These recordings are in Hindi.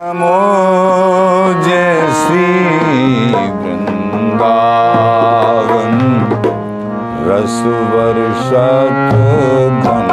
नमो जय श्री वृंदावन रस वर्षत घन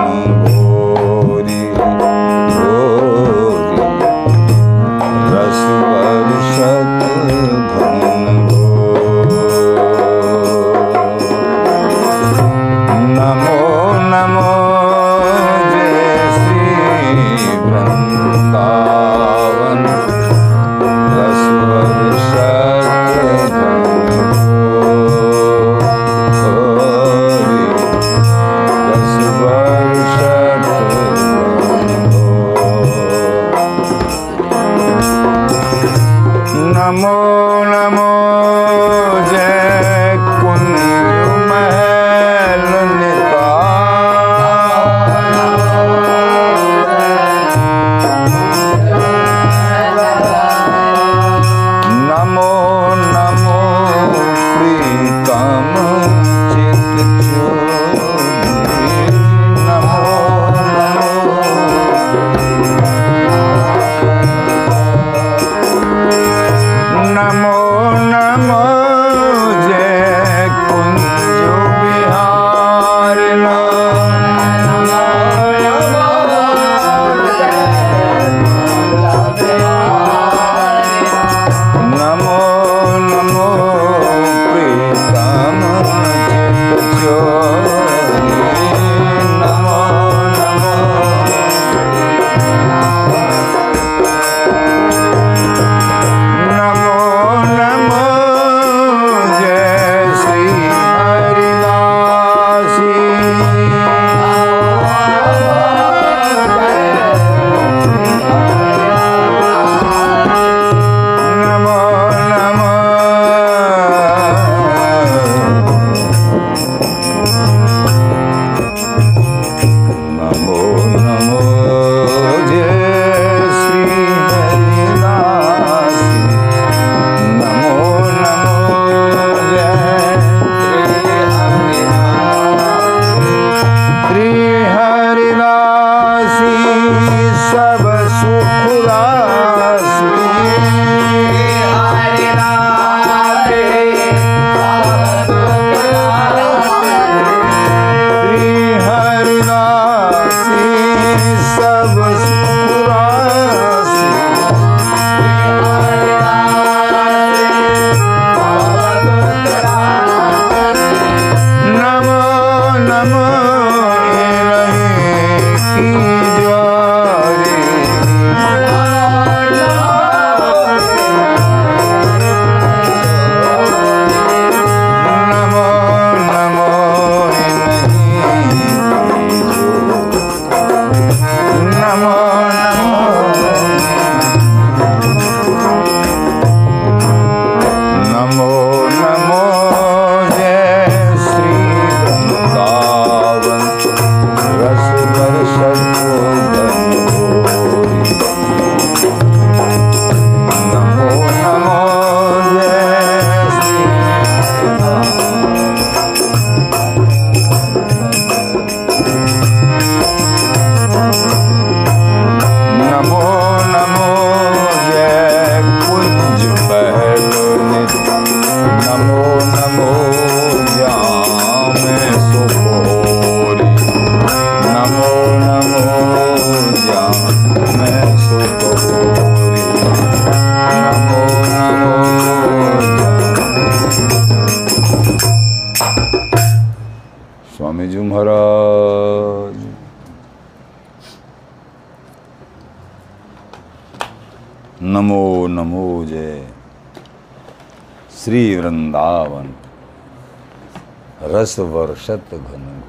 शांत रस वर्षत घन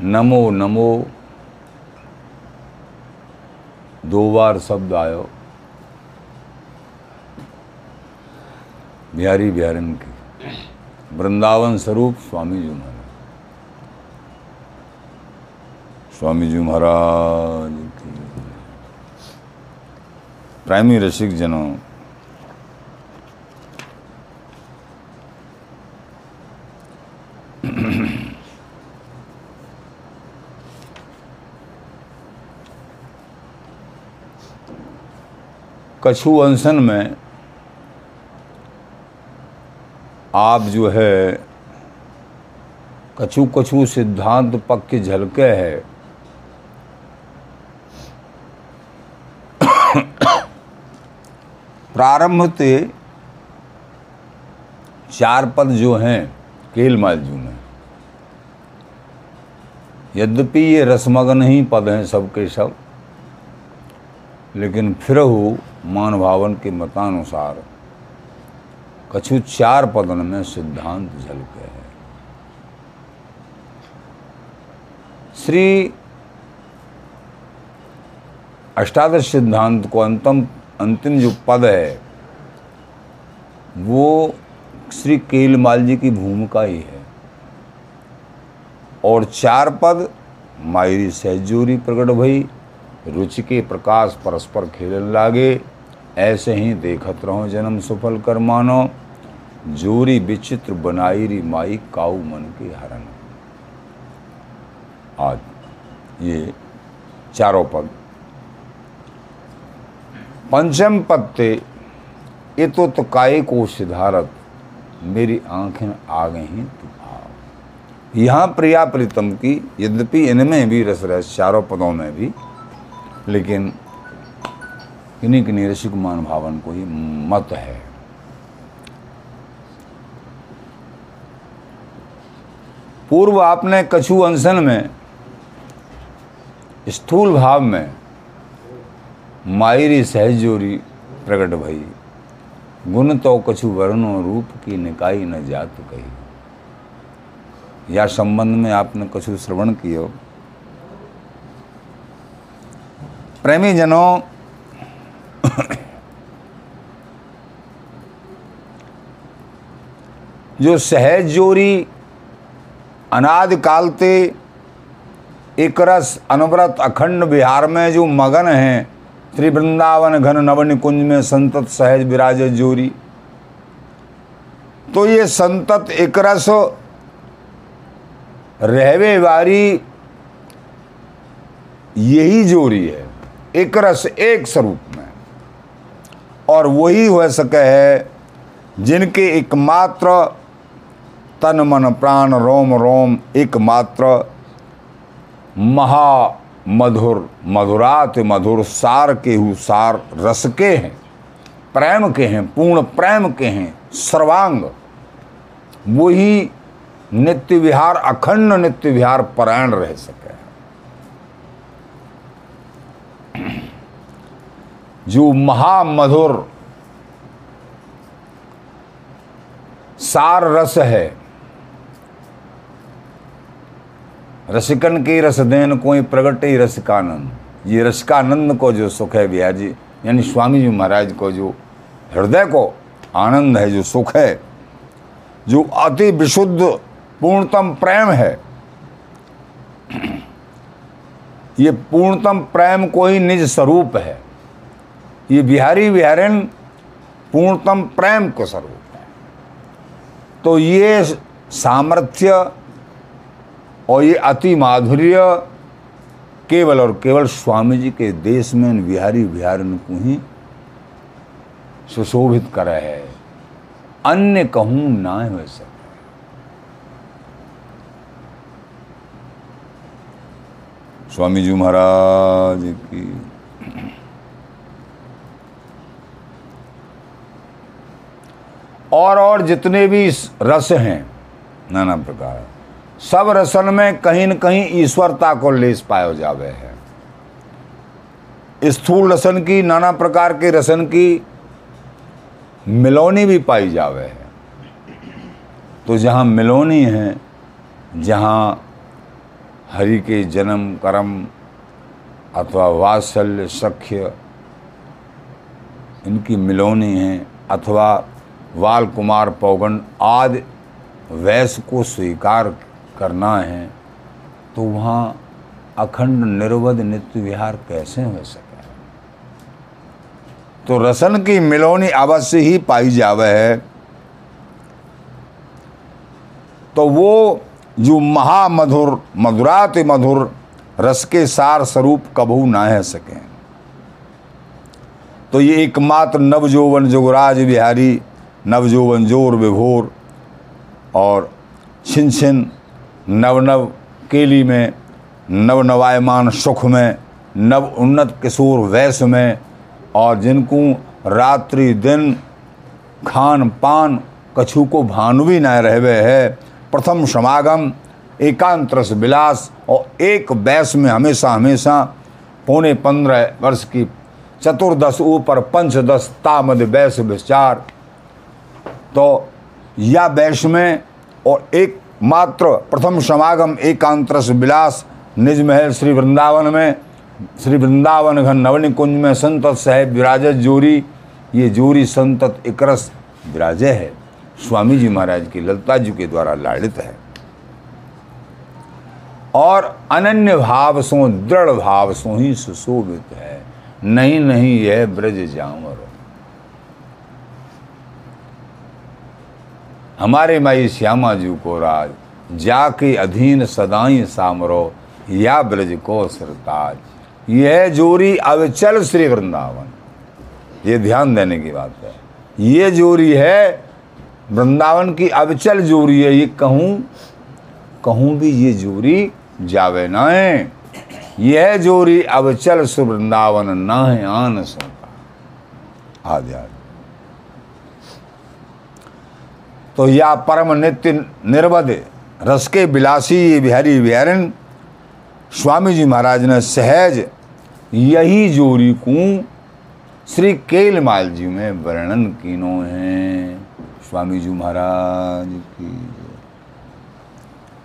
नमो नमो। दो बार शब्द आयो। बिहारी बिहारन के। वृंदावन स्वरूप स्वामी जी महाराज। स्वामी जी महाराज। प्राइमी रसिक जनों, कछु अनशन में आप जो है कछु कछु सिद्धांत पक के झलके है। प्रारंभ ते चार पद जो हैं, केल मालजू में। यद्यपि ये रसमग्न ही पद हैं सबके सब, लेकिन फिर हो मान भावन के मतानुसार कछु चार पदन में सिद्धांत झलके है। श्री अष्टादश सिद्धांत को अंतम अंतिम जो पद है, वो श्री केलमाल जी की भूमिका ही है। और चार पद, मायरी सहजूरी प्रकट भई, रुचि के प्रकाश परस्पर खेलन लागे, ऐसे ही देखत रहो जन्म सफल कर मानो, जोरी विचित्र बनाईरी माई काऊ मन के हरण। आज ये चारों पद पंचम पद ते ये तो तकाए को सिधारत, मेरी आँखें आ गई हैं, तू भाव यहाँ प्रिया प्रीतम की, यद्यपि इनमें भी रस रस चारों पदों में भी, लेकिन किन्हीं किन्हीं ऋषि मान भावन को ही मत है। पूर्व आपने कछु अंशन में, स्थूल भाव में मायरी सहजोरी प्रकट भई। गुण तो कछु वर्णो रूप की निकाई न जात कही। या संबंध में आपने कछु श्रवण कियो? प्रेमी जनों जो सहज जोरी अनाद कालते एक रस अनवरत अखंड बिहार में जो मगन हैं श्री वृंदावन घन नवन कुंज में संतत सहज विराज जोरी। तो ये संतत एक रस रहवे वारी यही जोरी है एक रस एक स्वरूप में। और वही हो सके है, जिनके एकमात्र तन मन प्राण रोम रोम एकमात्र महा मधुर, मधुरात मधुर सार के हु सार रस के हैं, प्रेम के हैं, पूर्ण प्रेम के हैं, सर्वांग। वही नित्य विहार अखंड नित्य विहार परायण रह सके। जो महामधुर सार रस है रसिकन की रस देन कोई प्रगटे रस कानंद ये रसिकानंद को जो सुख है बिहार जी यानी स्वामी जी महाराज को जो हृदय को आनंद है, जो सुख है, जो अति विशुद्ध पूर्णतम प्रेम है, ये पूर्णतम प्रेम को ही निज स्वरूप है। ये बिहारी बिहारिन पूर्णतम प्रेम को स्वरूप है। तो ये सामर्थ्य और ये अति माधुर्य केवल और केवल स्वामी जी के देश में बिहारी बिहारिन को ही सुशोभित करे है। अन्य कहूँ ना हो सके। स्वामी जी महाराज की और और जितने भी रस हैं, नाना प्रकार। सब रसन में कहीं न कहीं ईश्वरता को लेस पायो जावे है। स्थूल रसन की, नाना प्रकार के रसन की मिलोनी भी पाई जावे है। तो जहाँ मिलोनी है, जहाँ हरि के जन्म, कर्म अथवा वात्सल्य, सख्य इनकी मिलोनी है, अथवा वाल कुमार पौगंड आदि वैश्य को स्वीकार करना है तो वहाँ अखंड निर्वध नित्य विहार कैसे हो सके? तो रसन की मिलोनी अवश्य ही पाई जावे है। तो वो जो महामधुर, मधुरात मधुर रस के सार स्वरूप कबू ना है सके। तो ये एकमात्र नवजोवन जोगराज बिहारी, नवजोवन ज़ोर विभोर और छिन छिन नव नव केली में नव नवायमान सुख में, नव उन्नत किशोर वैश्य में, और जिनको रात्रि दिन खान पान कछु को भानु भी न रहवे है, प्रथम समागम एकांत रस विलास और एक बैस में हमेशा हमेशा पौने पंद्रह वर्ष की चतुर्दश ऊपर पंचदश तामद बैस विचार। तो या बैश में और एक मात्र प्रथम समागम एकांतरस विलास निज महल श्री वृंदावन में, श्री वृंदावन घन नवनी कुंज में संतत साहेब विराजत जोरी। ये जोरी संतत इकरस विराजय है। स्वामी जी महाराज की ललता जी के द्वारा लाड़ित है। और अनन्य भाव सो, दृढ़ भाव सो ही सुशोभित है। नहीं नहीं, यह ब्रज जामर। हमारे माई श्यामा जी को राज, जाके अधीन सदाई सामरो, या ब्रज को सरताज। यह जोरी अविचल श्री वृंदावन। ये ध्यान देने की बात है। ये जोरी है, वृंदावन की अविचल जोरी है, ये कहूँ कहूँ भी ये जोरी जावे ना यह जोरी अविचल सुवृंदावन ना है, आन सोता आदि आदि तो या परम नित्य निर्वध रस के बिलासी बिहारी बिहारन, स्वामी जी महाराज ने सहज यही जोरी को, श्री केलमाल जी में वर्णन कीनो है। स्वामी जी महाराज की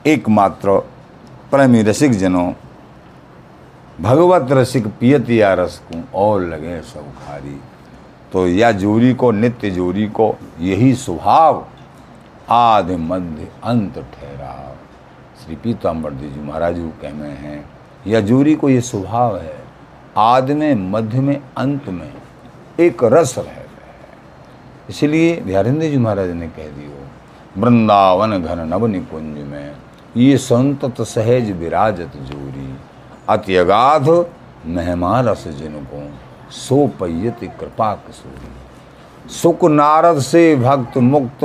एकमात्र प्रेमी रसिक जनों, भगवत रसिक पियत या रस को और लगे सब खारी तो या जोरी को, नित्य जोरी को यही स्वभाव आधे मध्य अंत ठहरा। श्री पीताम्बर जी महाराज जी कहने हैं, या जोरी को ये स्वभाव है, आदि में, मध्य में, अंत में एक रस रह इसलिए बिहारिंद्र जी महाराज ने कह दियो, वृंदावन घन नव निकुंज में ये संतत सहज विराजत जोरी। अति अगाध मेहमा रस जिनको सो पैयत कृपा कसूरी सुख नारद से भक्त मुक्त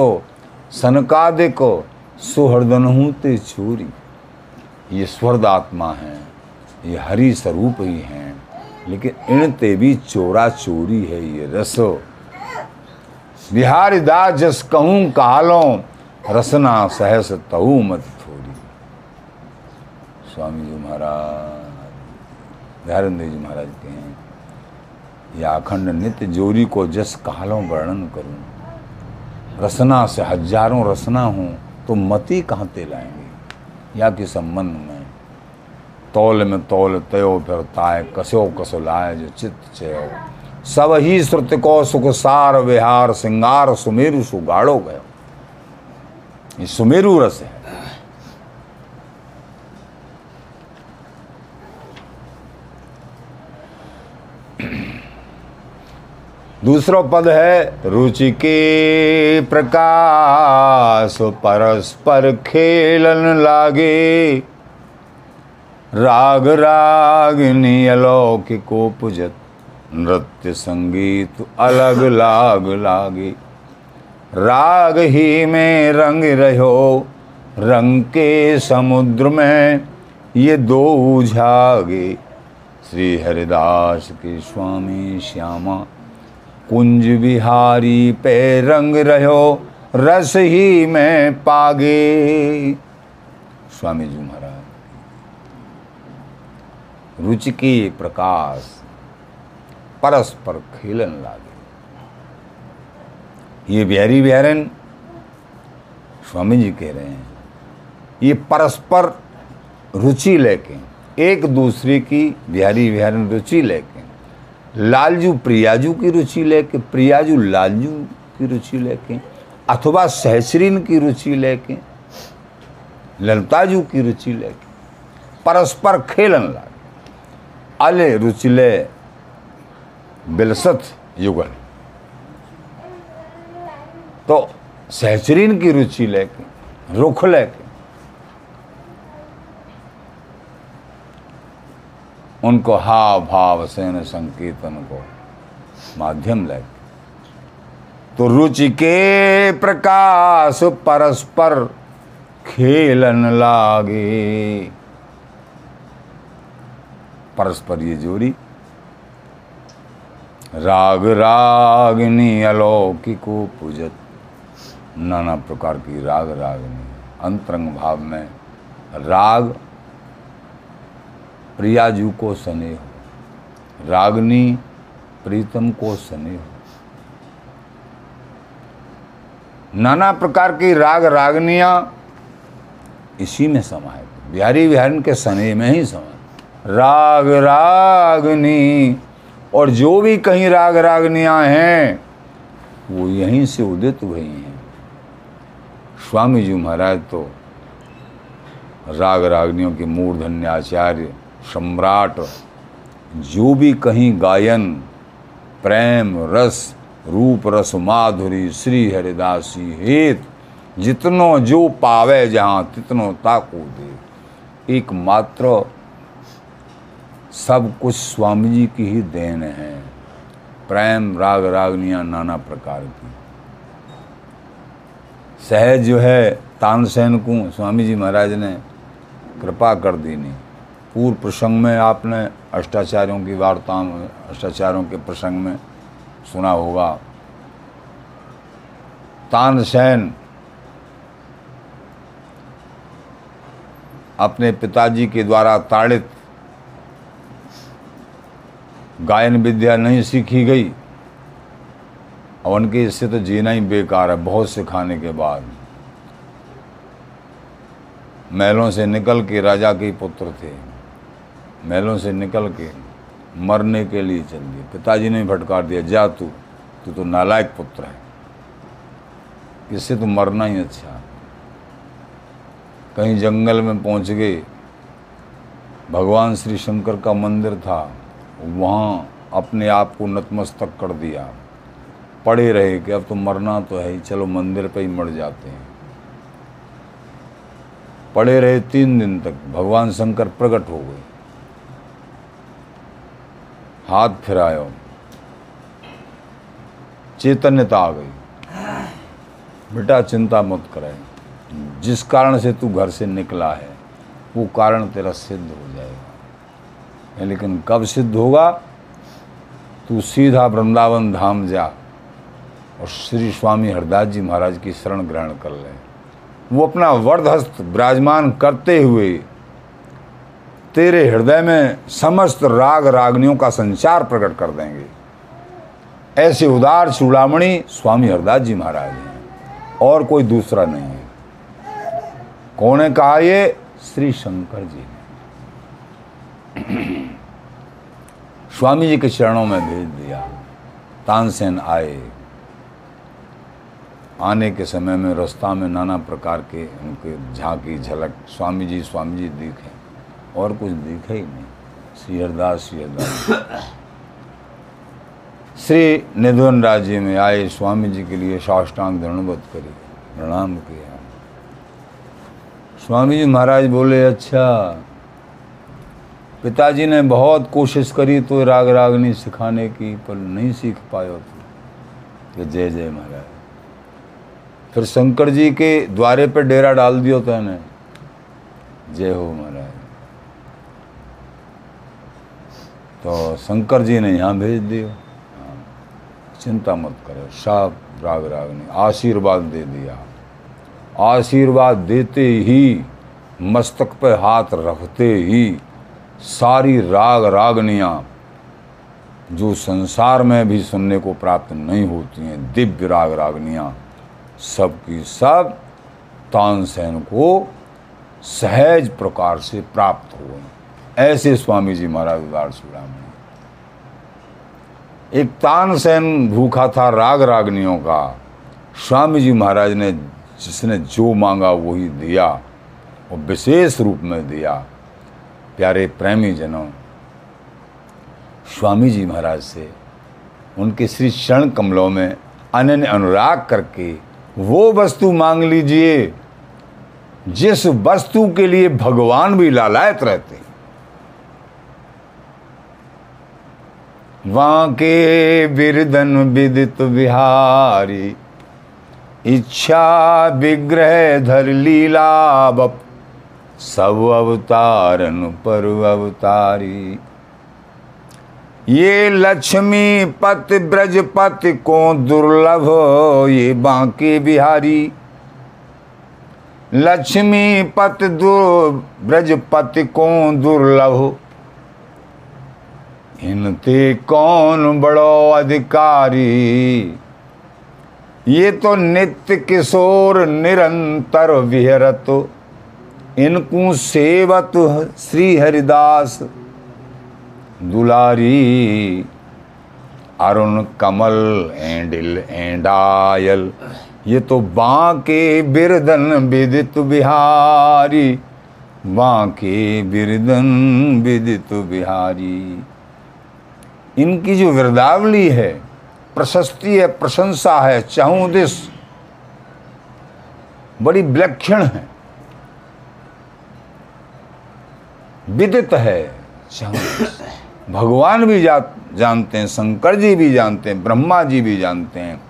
सनकादिक सुहृदन ते चूरी ये स्वर्द आत्मा है, ये हरि स्वरूप ही हैं, लेकिन इनते भी चोरा चोरी है ये रसो। बिहारी दास जस कहूँ कालों, रसना सहस तहु मत थोड़ी स्वामी जी महाराज ध्यानदेव जी महाराज के हैं, या अखंड नित्य जोरी को जस कालों वर्णन करूँ। रसना से हज़ारों रसना हों तो मती कहाँ ते लाएँगे या कि संबंध में? तौल में तौल, तयो फिर ताय कसो कसो लाए जो चित्त चयो। सब ही श्रुत को सुख सार, विहार, सिंगार, सुमेरु, सुगाड़ो गयो। ये सुमेरु रस है। दूसरा पद है रुचि के प्रकाश, परस्पर खेलन लागे। राग रागिनी अलौकिको पुजत, नृत्य संगीत अलग लाग लागे। राग ही में रंग रहो, रंग के समुद्र में ये दो झागे श्री हरिदास के स्वामी श्यामा कुंज बिहारी पे रंग रहो, रस ही में पागे। स्वामी जी महाराज, रुचि की प्रकाश परस्पर खेलन लागे। ये बिहारी बिहारन स्वामी जी कह रहे हैं, ये परस्पर रुचि लेके, एक दूसरे की बिहारी बिहारन रुचि लेके लालजू, प्रियाजू की रुचि लेके, प्रियाजू लालजू की रुचि लेके, अथवा सहसरीन की रुचि लेके, ललताजू की रुचि लेके, परस्पर खेलन लागे। अले रुचिले बिलसत युगल। तो सहचरीन की रुचि लेके, रुख लेके उनको हाव भाव सेन संकीर्तन को माध्यम लग तो रुचि के प्रकाश परस्पर खेलन लागे। परस्पर ये जोड़ी। राग रागनी अलौकिको पूजत। नाना प्रकार की राग रागनी। अंतरंग भाव में राग प्रियाजू को स्नेह रागनी प्रीतम को स्नेह नाना प्रकार की राग रागनियाँ इसी में समाये बिहारी बिहारन के स्नेह में ही समाये राग रागनी, और जो भी कहीं राग रागनियाँ हैं, वो यहीं से उदित हुई हैं। स्वामी जी महाराज तो राग रागनियों के मूर्धन्य आचार्य सम्राट, जो भी कहीं गायन, प्रेम, रस, रूप, रस, माधुरी, श्री हरिदासी हेत, जितनो जो पावे जहाँ, तितनो ताको दे। एकमात्र सब कुछ स्वामी जी की ही देन है। प्रेम, राग, रागनियाँ नाना प्रकार की। सहज जो है, तानसेन को, स्वामी जी महाराज ने कृपा कर दी नहीं पूर्व प्रसंग में आपने अष्टाचार्यों की वार्ता में अष्टाचार्यों के प्रसंग में सुना होगा। तानसेन अपने पिताजी के द्वारा ताड़ित गायन विद्या नहीं सीखी गई और उनके इससे तो जीना ही बेकार है, बहुत सिखाने के बाद। महलों से निकल के राजा के पुत्र थे। महलों से निकल के मरने के लिए चल दिए। पिताजी ने फटकार दिया, जा तू तू तो नालायक पुत्र है। इससे तो मरना ही अच्छा कहीं जंगल में पहुँच गए। भगवान श्री शंकर का मंदिर था, वहाँ अपने आप को नतमस्तक कर दिया। पड़े रहे कि अब तो मरना तो है ही, चलो मंदिर पे ही मर जाते हैं। पड़े रहे तीन दिन तक, भगवान शंकर प्रकट हो गए। हाथ फिरायो। चैतन्यता आ गई। बेटा चिंता मत करे। जिस कारण से तू घर से निकला है, वो कारण तेरा सिद्ध हो जाएगा। लेकिन कब सिद्ध होगा? तू सीधा वृंदावन धाम जा और श्री स्वामी हरदास जी महाराज की शरण ग्रहण कर ले। वो अपना वर्धहस्त विराजमान करते हुए तेरे हृदय में समस्त राग रागनियों का संचार प्रकट कर देंगे। ऐसे उदार चूड़ामणि स्वामी हरदास जी महाराज हैं, और कोई दूसरा नहीं है। कौन ने कहा ये? श्री शंकर जी ने। स्वामी जी के चरणों में भेज दिया। तानसेन आए। आने के समय में रास्ता में नाना प्रकार के उनके झांकी झलक स्वामी जी स्वामी जी दिखे। और कुछ दिखा ही नहीं। श्री हरदास श्री हरदास श्री निधवन राज्य में आए, स्वामी जी के लिए साष्टांग दंडवत करी, प्रणाम किया। स्वामी जी महाराज बोले अच्छा पिताजी ने बहुत कोशिश करी तो राग रागनी सिखाने की, पर नहीं सीख पायो तो। जय जय महाराज। फिर शंकर जी के द्वारे पर डेरा डाल दियो तो ने जय हो महाराज। तो शंकर जी ने यहाँ भेज दियो। चिंता मत करो, साफ़ राग राग ने आशीर्वाद दे दिया। आशीर्वाद देते ही, मस्तक पे हाथ रखते ही, सारी राग रागनियाँ जो संसार में भी सुनने को प्राप्त नहीं होती हैं, दिव्य राग रागनियाँ सब की सब तानसेन को सहज प्रकार से प्राप्त हो गई ऐसे स्वामी जी महाराज उदार चूड़ामणि एक तानसेन भूखा था राग रागनियों का। स्वामी जी महाराज ने जिसने जो मांगा वही दिया और विशेष रूप में दिया। प्यारे प्रेमी जनों स्वामी जी महाराज से उनके श्री चरण कमलों में अनन्य अनुराग करके वो वस्तु मांग लीजिए, जिस वस्तु के लिए भगवान भी लालायत रहते वाके बिरदन विदित बिहारी, इच्छा विग्रह धर लीला बप सब अवतारन पर अवतारी। ये लक्ष्मी पति ब्रजपति को दुर्लभ, ये बांके बिहारी। लक्ष्मी पत पति दुर ब्रजपति को दुर्लभ इनते कौन बड़ो अधिकारी? ये तो नित्य किशोर निरंतर विहरत। इनको सेवत श्री हरिदास। दुलारी, अरुण कमल एंडिल एंडायल ये तो बांके बिरदन विदित बिहारी। बांके बिरदन विदित बिहारी। इनकी जो वृदावली है, प्रशस्ति है, प्रशंसा है चहुदिस बड़ी विलक्षण है। विदित है भगवान भी जा, जानते हैं, शंकर जी भी जानते हैं, ब्रह्मा जी भी जानते हैं,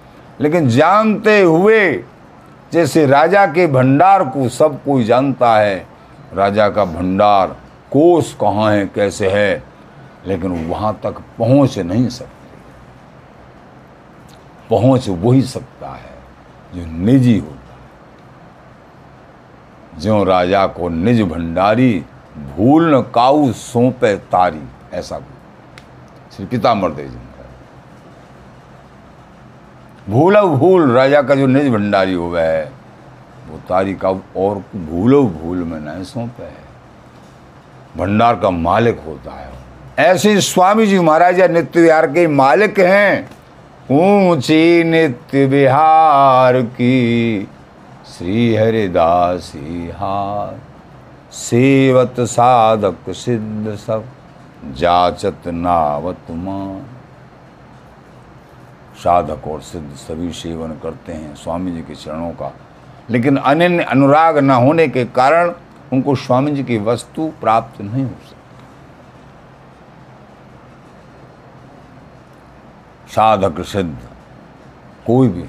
लेकिन जानते हुए, जैसे राजा के भंडार को सब कोई जानता है, राजा का भंडार कोष कहाँ है, कैसे है लेकिन वहाँ तक पहुँच नहीं सकते। पहुँच वही सकता है जो निजी होता है। जो राजा को निज भंडारी भूल न काऊ सौंपे तारी, ऐसा श्री पितामर देव जी भूलो भूल, राजा का जो निज भंडारी हुआ है, वो तारी का और भूलो भूल में नहीं सौंपे है। भंडार का मालिक होता है ऐसे स्वामी जी महाराजा नित्य विहार के मालिक हैं। ऊँची नित्य विहार की श्री हरिदासी हार। सेवत साधक सिद्ध सब जाचत नावत मान साधक और सिद्ध सभी सेवन करते हैं स्वामी जी के चरणों का। लेकिन अनन्य अनुराग न होने के कारण उनको स्वामी जी की वस्तु प्राप्त नहीं हो सकती साधक, सिद्ध, कोई भी।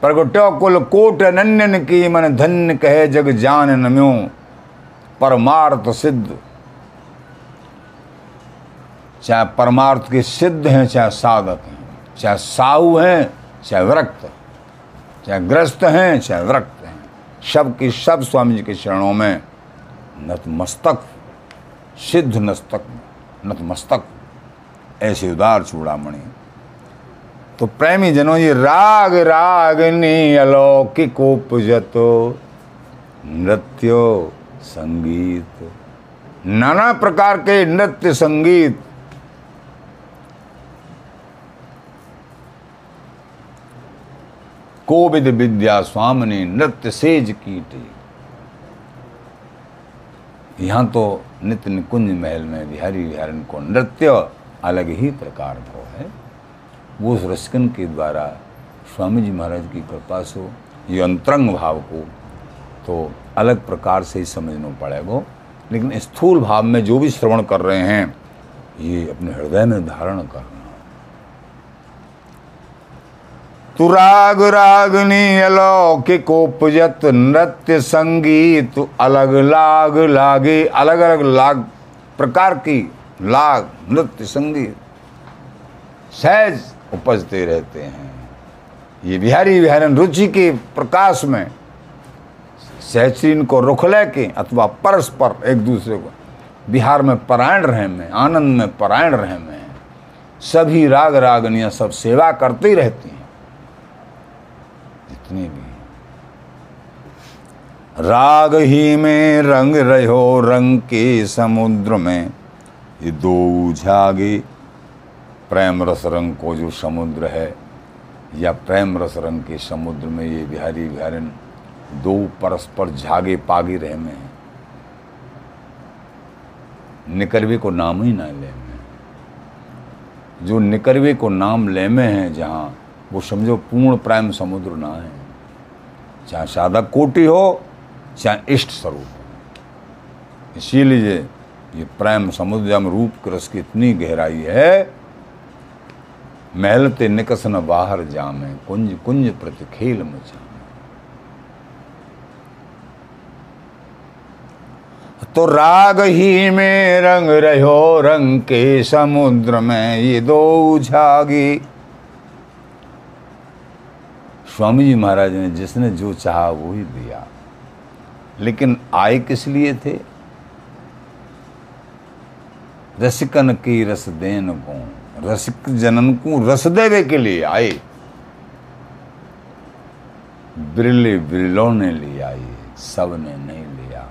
प्रगट्यो कुल कोट अनन्यन की मन धन्य कहे, जग जान नम्यो परमार्थ सिद्ध। चाहे परमार्थ के सिद्ध हैं, चाहे साधक हैं। चाहे साहु हैं, चाहे विरक्त चाहे ग्रस्त हैं, चाहे विरक्त हैं। सब की सब स्वामी जी के चरणों में नतमस्तक, सिद्ध नस्तक, नतमस्तक। ऐसे उदार चूड़ामणि। तो प्रेमी जनों ये राग रागनी अलौकिक उपजतो, नृत्यो संगीत। नाना प्रकार के नृत्य संगीत। कोविद विद्या स्वामी नृत्य सेज कीटे। यहाँ तो नित्य निकुंज महल में बिहारी बिहारन को नृत्य अलग ही प्रकार को है। वो रसिकन के द्वारा स्वामी जी महाराज की कृपा से, ये अंतरंग भाव को तो अलग प्रकार से ही समझना पड़ेगा। लेकिन स्थूल भाव में जो भी श्रवण कर रहे हैं, ये अपने हृदय में धारण करना। तु राग रागनी अलौकिक उपजत नृत्य संगीत, अलग लाग लागे, अलग अलग लाग प्रकार की लाग नृत्य संगीत सहज उपजते रहते हैं। ये बिहारी बिहारन रुचि के प्रकाश में सहचरीन को रुखले के अथवा परस्पर एक दूसरे को बिहार में परायण रहे में, आनंद में परायण रहे में, सभी राग रागनियाँ सब सेवा करती रहती हैं। जितनी भी। राग ही में रंग रहो रंग के समुद्र में ये दो झागे प्रेम रस रंग को जो समुद्र है, या प्रेम रस रंग के समुद्र में ये बिहारी बिहारन दो परस्पर झागे पागे रहे में हैं। निकरवे को नाम ही ना ले में। जो निकरवे को नाम ले में है जहाँ, वो समझो पूर्ण प्रेम समुद्र ना है। चाहे साधक कोटि हो चाहे इष्ट स्वरूप हो। इसीलिए ये प्रेम समुद्र में रूप के रस की इतनी गहराई है महल ते निकस न बाहर जामे, कुंज कुंज प्रति खेल मचा तो राग ही में रंग रहो, रंग के समुद्र में ये दो झागी स्वामी जी महाराज ने जिसने जो चाहा वो ही दिया। लेकिन आए किस लिए थे? रसिकन की रस देन को। रसिक जनन को, रस देवे के लिए आए। बिरले बिरलों ने लिया ये सबने नहीं लिया।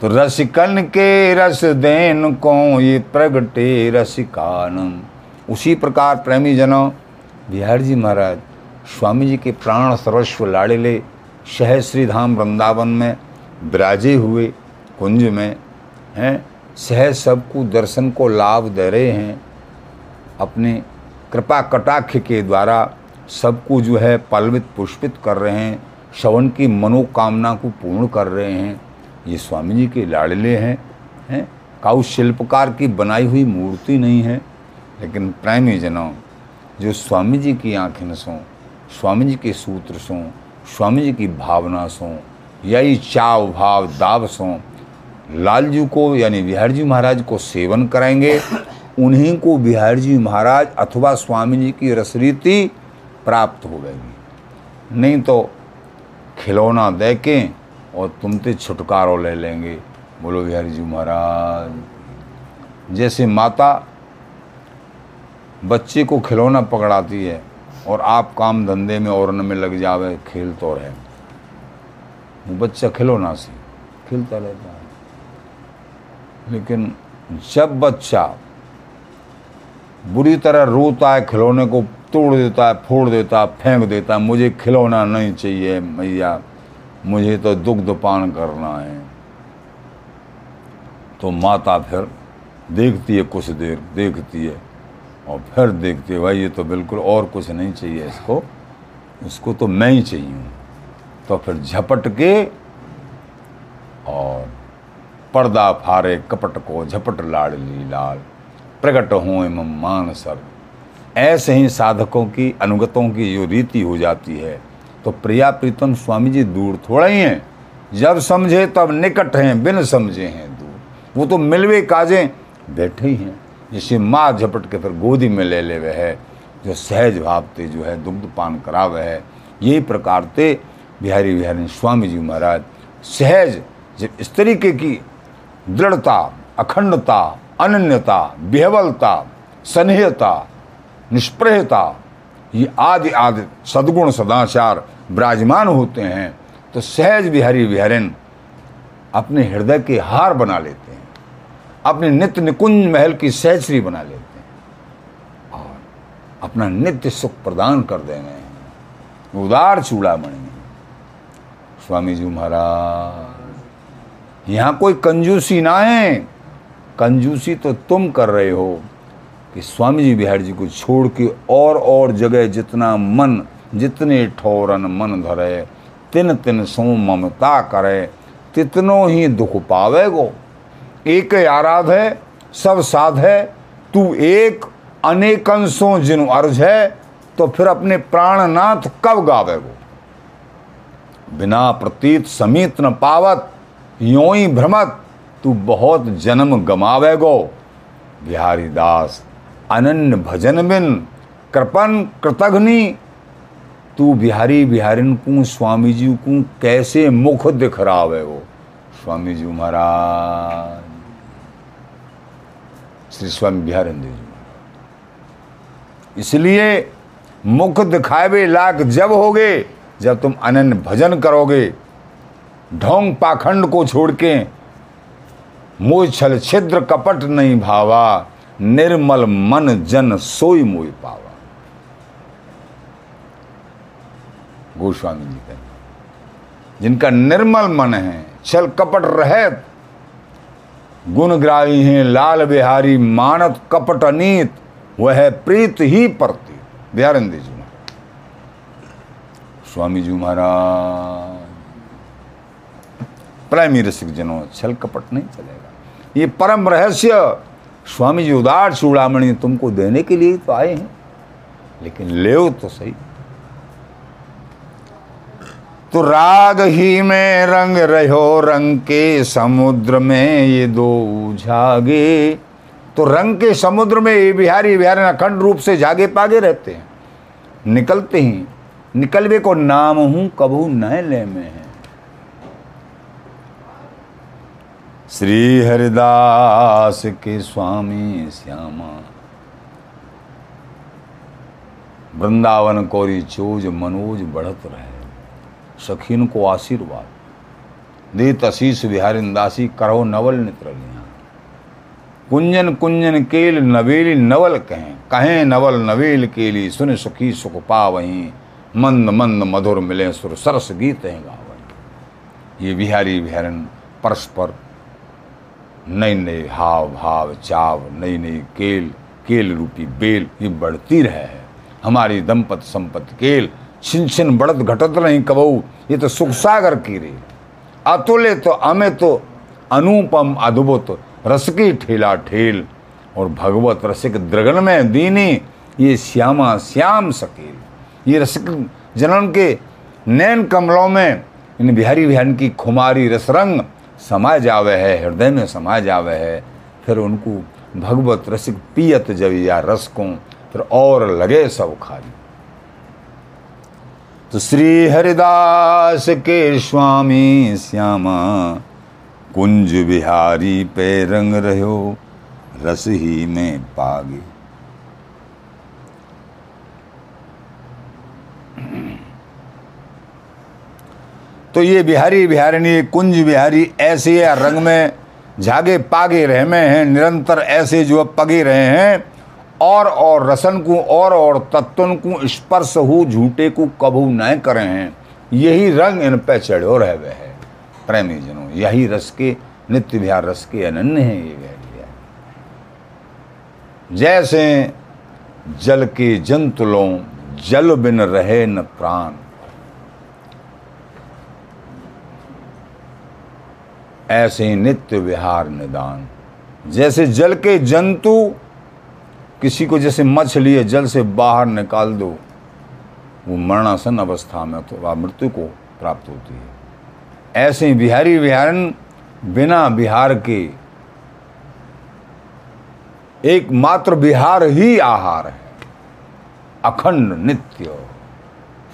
तो रसिकन के रस देन को, ये प्रगटे रसिकान। उसी प्रकार प्रेमी जनों, बिहार जी महाराज, स्वामी जी के प्राण सर्वस्व लाड़ेले शहर श्री धाम वृंदावन में विराजे हुए, कुंज में हैं, सह सबको दर्शन को लाभ दे रहे हैं। अपने कृपा कटाक्ष के द्वारा सबको जो है पलवित पुष्पित कर रहे हैं, श्रवण की मनोकामना को पूर्ण कर रहे हैं। ये स्वामी जी के लाडले हैं हैं। काउ शिल्पकार की बनाई हुई मूर्ति नहीं है, लेकिन प्रेमी जनों जो स्वामी जी की आँखें सों स्वामी जी के सूत्र सों स्वामी जी की भावना सों यही चाव भाव दाव सों लालजू को, यानी बिहार जी महाराज को सेवन कराएँगे। उन्हीं को बिहार जी महाराज अथवा स्वामी जी की रसरीति प्राप्त हो गएगी नहीं तो खिलौना दे के और तुम तो छुटकारो ले लेंगे। बोलो बिहारी जी महाराज। जैसे माता बच्चे को खिलौना पकड़ाती है और आप काम धंधे में और में लग जावे, खेल तो रहे। बच्चा खिलौना से खेलता रहता है। लेकिन जब बच्चा बुरी तरह रोता है, खिलौने को तोड़ देता है, फोड़ देता है, फेंक देता है, मुझे खिलौना नहीं चाहिए मैया मुझे तो दुग्ध पान करना है। तो माता फिर देखती है कुछ देर, देखती है और फिर देखती है, भाई ये तो बिल्कुल और कुछ नहीं चाहिए इसको इसको तो मैं ही चाहिए तो फिर झपट के और पर्दा फारे कपट को झपट लाडली लाल प्रकट हो एवं मान सर ऐसे ही साधकों की, अनुगतों की जो रीति हो जाती है तो प्रिया प्रीतम स्वामी जी दूर थोड़ा ही हैं। जब समझे तब निकट हैं, बिन समझे हैं दूर। वो तो मिलवे काजे बैठे ही हैं। जिसे माँ झपट के फिर गोदी में ले ले वह है। जो सहज भावते जो है, दुग्ध पान करा वह है। यही प्रकार ते बिहारी बिहारी स्वामी जी महाराज सहज जब इस तरीके की दृढ़ता, अखंडता, अनन्यता, बेहवलता स्नेहता निष्प्रहता ये आदि आदि सद्गुण सदाचार विराजमान होते हैं तो सहज बिहारी बिहारिन अपने हृदय के हार बना लेते हैं, अपने नित्य निकुंज महल की सहश्री बना लेते हैं, और अपना नित्य सुख प्रदान कर दे रहे हैं उदार चूड़ामणि स्वामी जी महाराज। यहाँ कोई कंजूसी ना है। कंजूसी तो तुम कर रहे हो कि स्वामी जी बिहार जी को छोड़ के और और जगह जितना मन, जितने ठोरन मन धरे तिन तिन सो ममता करे, तितनो ही दुख पावेगो। एक आराध है, सब साध है, तू एक अनेक अंशों जिन अर्ज़ है तो फिर अपने प्राणनाथ कब गावेगो? बिना प्रतीत समीत न पावत यो ही भ्रमत, तू बहुत जन्म गमावे गो बिहारी दास, अनन्य भजन बिन, कृपन कृतघ्नि। तू बिहारी बिहारिन को स्वामी जी को कैसे मुख दिख रहा है वो स्वामी जी महाराज। श्री स्वामी बिहारिंद्र जी। इसलिए मुख दिखावे लाख जब होगे, जब तुम अनन्य भजन करोगे। ढोंग पाखंड को छोड़ के मोह छल छिद्र कपट नहीं भावा, निर्मल मन जन सोई मोई पावा। गोस्वामी जी कहते जिनका निर्मल मन है, छल कपट रहे गुणग्राही हैं, लाल बिहारी, मानत कपट अनीत, वह प्रीत ही परती बिहारंदी जी स्वामी जी महाराज। प्रेमी रसिक जनों छल कपट नहीं चलेगा। ये परम रहस्य। स्वामी जी उदार चूड़ामणि तुमको देने के लिए तो आए हैं, लेकिन ले तो सही। तो राग ही में रंग रहो, रंग के समुद्र में ये दो जागे तो रंग के समुद्र में ये बिहारी बिहारी अखंड रूप से जागे पागे रहते हैं। निकलते ही। निकलवे को नाम हूँ कबू न ले में है। श्री हरिदास के स्वामी श्यामा। वृंदावन कोरी चोज मनोज बढ़त रहे। सखीन को आशीर्वाद। दे तशीस बिहारी दासी करो नवल नित्रलिया कुंजन कुंजन केल नवेली नवल कहें। कहें नवल नवेल केली सुन सुखी सुख पा वहीं मंद मंद मधुर मिले सुर सरस गीत हैं गावन ये बिहारी बिहारन परस्पर नई नई हाव भाव चाव नई नई केल केल रूपी बेल ये बढ़ती रहे है। हमारी दंपत संपत केल छिन छिन बढ़त घटत नहीं कबऊ ये तो सुख सागर की रे। अतुल्य तो अमे तो अनुपम अद्भुत रस की ठेला ठेल, और भगवत रसिक द्रगन में दीनी, ये श्यामा श्याम सकेल। ये रसिक जनन के नैन कमलों में इन बिहारी बिहान की खुमारी रसरंग समा जावे है, हृदय में समा जावे है, फिर उनको भगवत रसिक पियत जब या रस को, फिर और लगे सब खाली। तो श्री हरिदास के स्वामी श्यामा, कुंज बिहारी पे रंग रहो रस ही में पागे। तो ये बिहारी बिहारिणी, कुंज बिहारी ऐसे रंग में झागे पागे रहे में हैं, निरंतर ऐसे जो पगे रहे हैं, और और रसन को, और और तत्वन को, स्पर्श हो, झूठे को कबू न करे हैं। यही रंग इन पे चढ़ो रह वह है। प्रेमी जनों, यही रस के, नित्य विहार रस के अनन्य है ये वैलिया जैसे जल के जंतुलों, जल बिन रहे न प्राण ऐसे ही नित्य विहार निदान। जैसे जल के जंतु, किसी को जैसे मछली है, जल से बाहर निकाल दो, वो मरणासन अवस्था में तो मृत्यु को प्राप्त होती है। ऐसे ही बिहारी बिहारन बिना बिहार के एकमात्र बिहार ही आहार है। अखंड नित्य।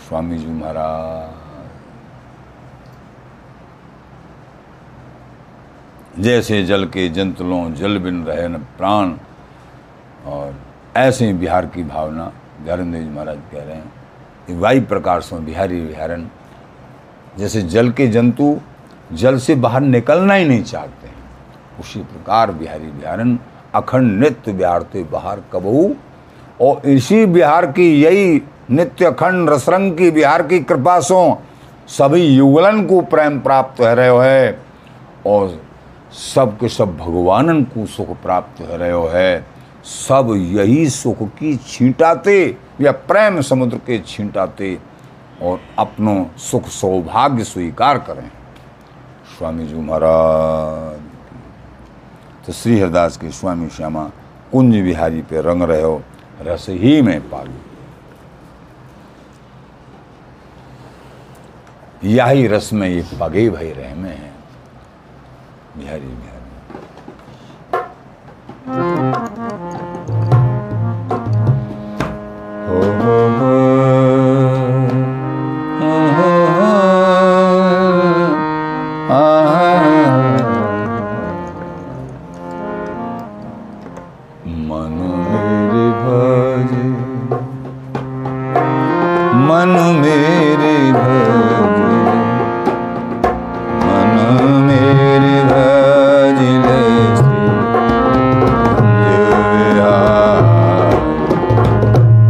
स्वामी जी महाराज। जैसे जल के जंतुलों, जल बिन रहे न प्राण। और ऐसे ही बिहार की भावना बिहारन जी महाराज कह रहे हैं कि वायु प्रकार से बिहारी बिहारन जैसे जल के जंतु जल से बाहर निकलना ही नहीं चाहते हैं, उसी प्रकार बिहारी बिहारन अखंड नित्य बिहारते बाहर कबू और इसी बिहार की यही नित्य अखंड रसरंग की बिहार की कृपा सो सभी युगलन को प्रेम प्राप्त रहे है। और सब के सब भगवानन को सुख प्राप्त हो रहे है सब यही सुख की छींटाते या प्रेम समुद्र के छींटाते और अपनों सुख सौभाग्य स्वीकार करें। स्वामी जी महाराज तो श्री हरदास के स्वामी श्यामा कुंज बिहारी पे रंग रहे हो, रस ही में पालू। यही रस में ये पगे भई रहे में है। बिहारी बिहारी हो